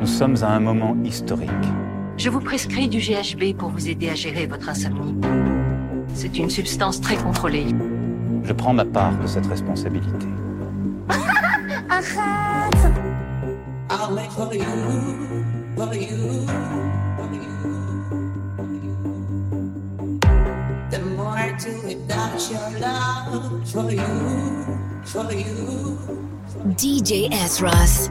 Nous sommes à un moment historique. Je vous prescris du GHB pour vous aider à gérer votre insomnie. C'est une substance très contrôlée. Je prends ma part de cette responsabilité. You? DJ S. Ross.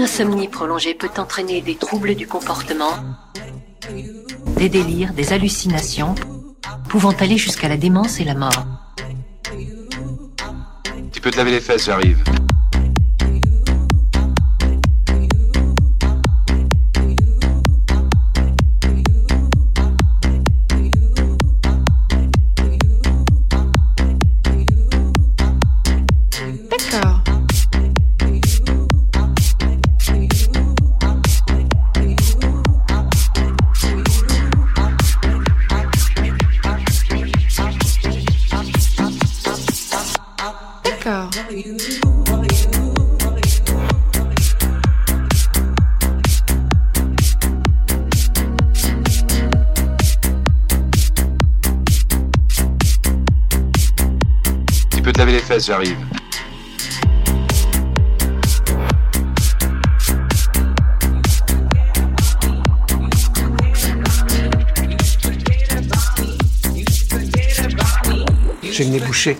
Une insomnie prolongée peut entraîner des troubles du comportement, des délires, des hallucinations, pouvant aller jusqu'à la démence et la mort. Tu peux te laver les fesses, j'arrive. Laver les fesses, j'arrive. J'ai le nez bouché.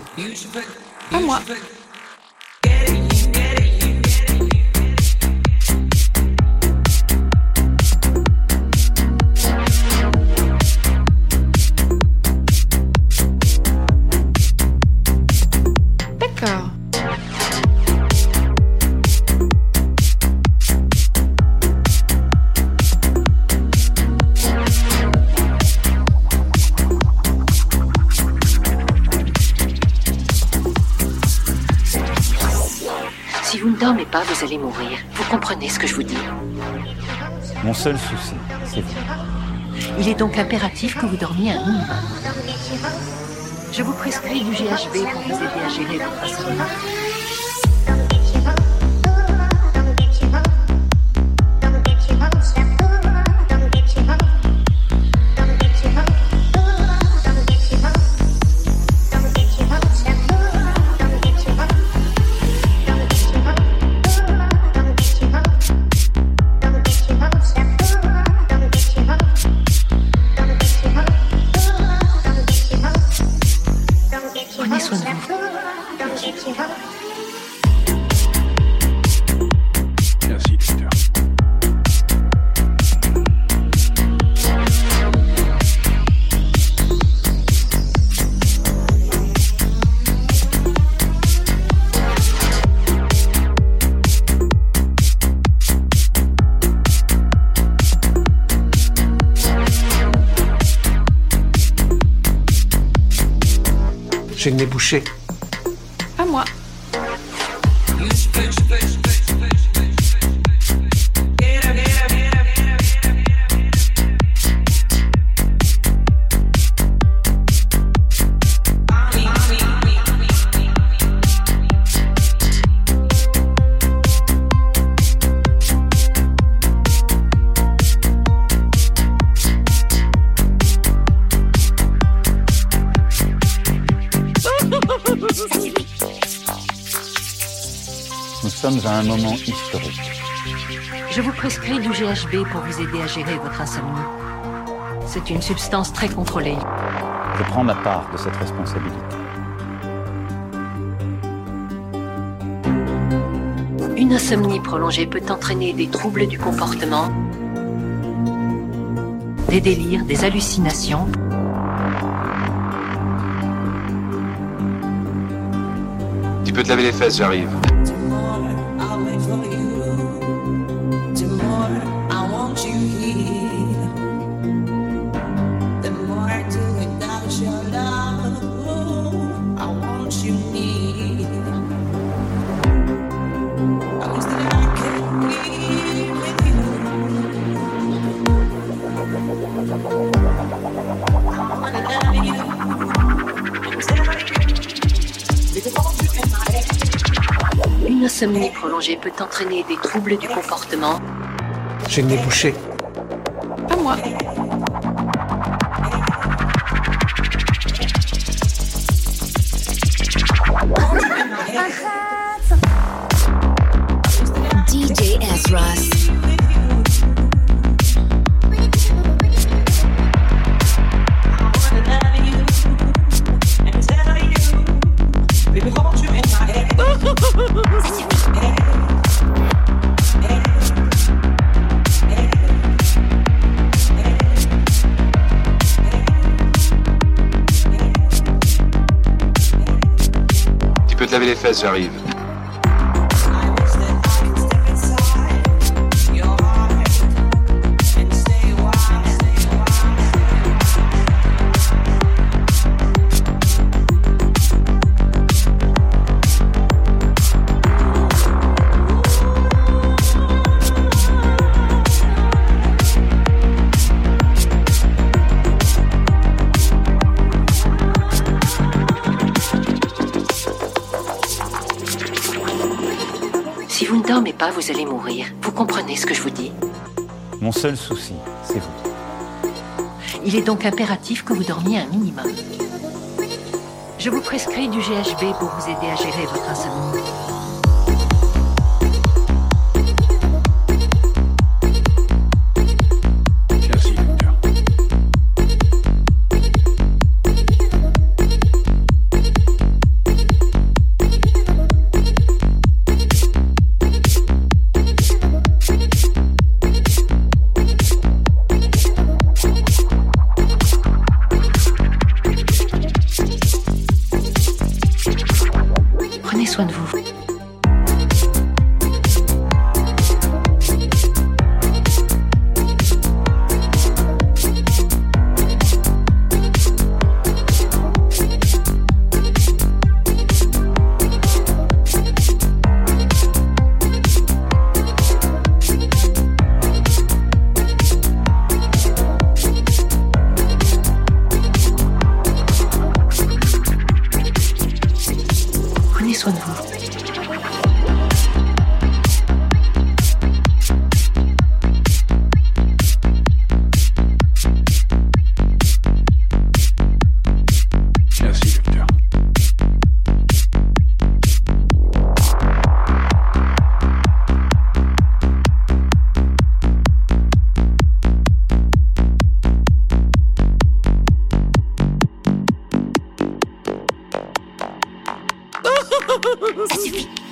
À moi. Dormez pas, vous allez mourir. Vous comprenez ce que je vous dis. Mon seul souci, c'est vous. Il est donc impératif que vous dormiez un minimum. Je vous prescris du GHB pour vous aider à gérer votre insomnie. J'ai le nez. Sommes à un moment historique. Je vous prescris du GHB pour vous aider à gérer votre insomnie. C'est une substance très contrôlée. Je prends ma part de cette responsabilité. Une insomnie prolongée peut entraîner des troubles du comportement, des délires, des hallucinations, Tu peux te laver les fesses, j'arrive. Une insomnie prolongée peut entraîner des troubles du comportement, J'ai le nez bouché. Pas moi. DJ S. Ross. Laver les fesses, j'arrive. Si vous ne dormez pas, vous allez mourir. Vous comprenez ce que je vous dis? Mon seul souci, c'est vous. Il est donc impératif que vous dormiez un minimum. Je vous prescris du GHB pour vous aider à gérer votre insomnie. 再去飞。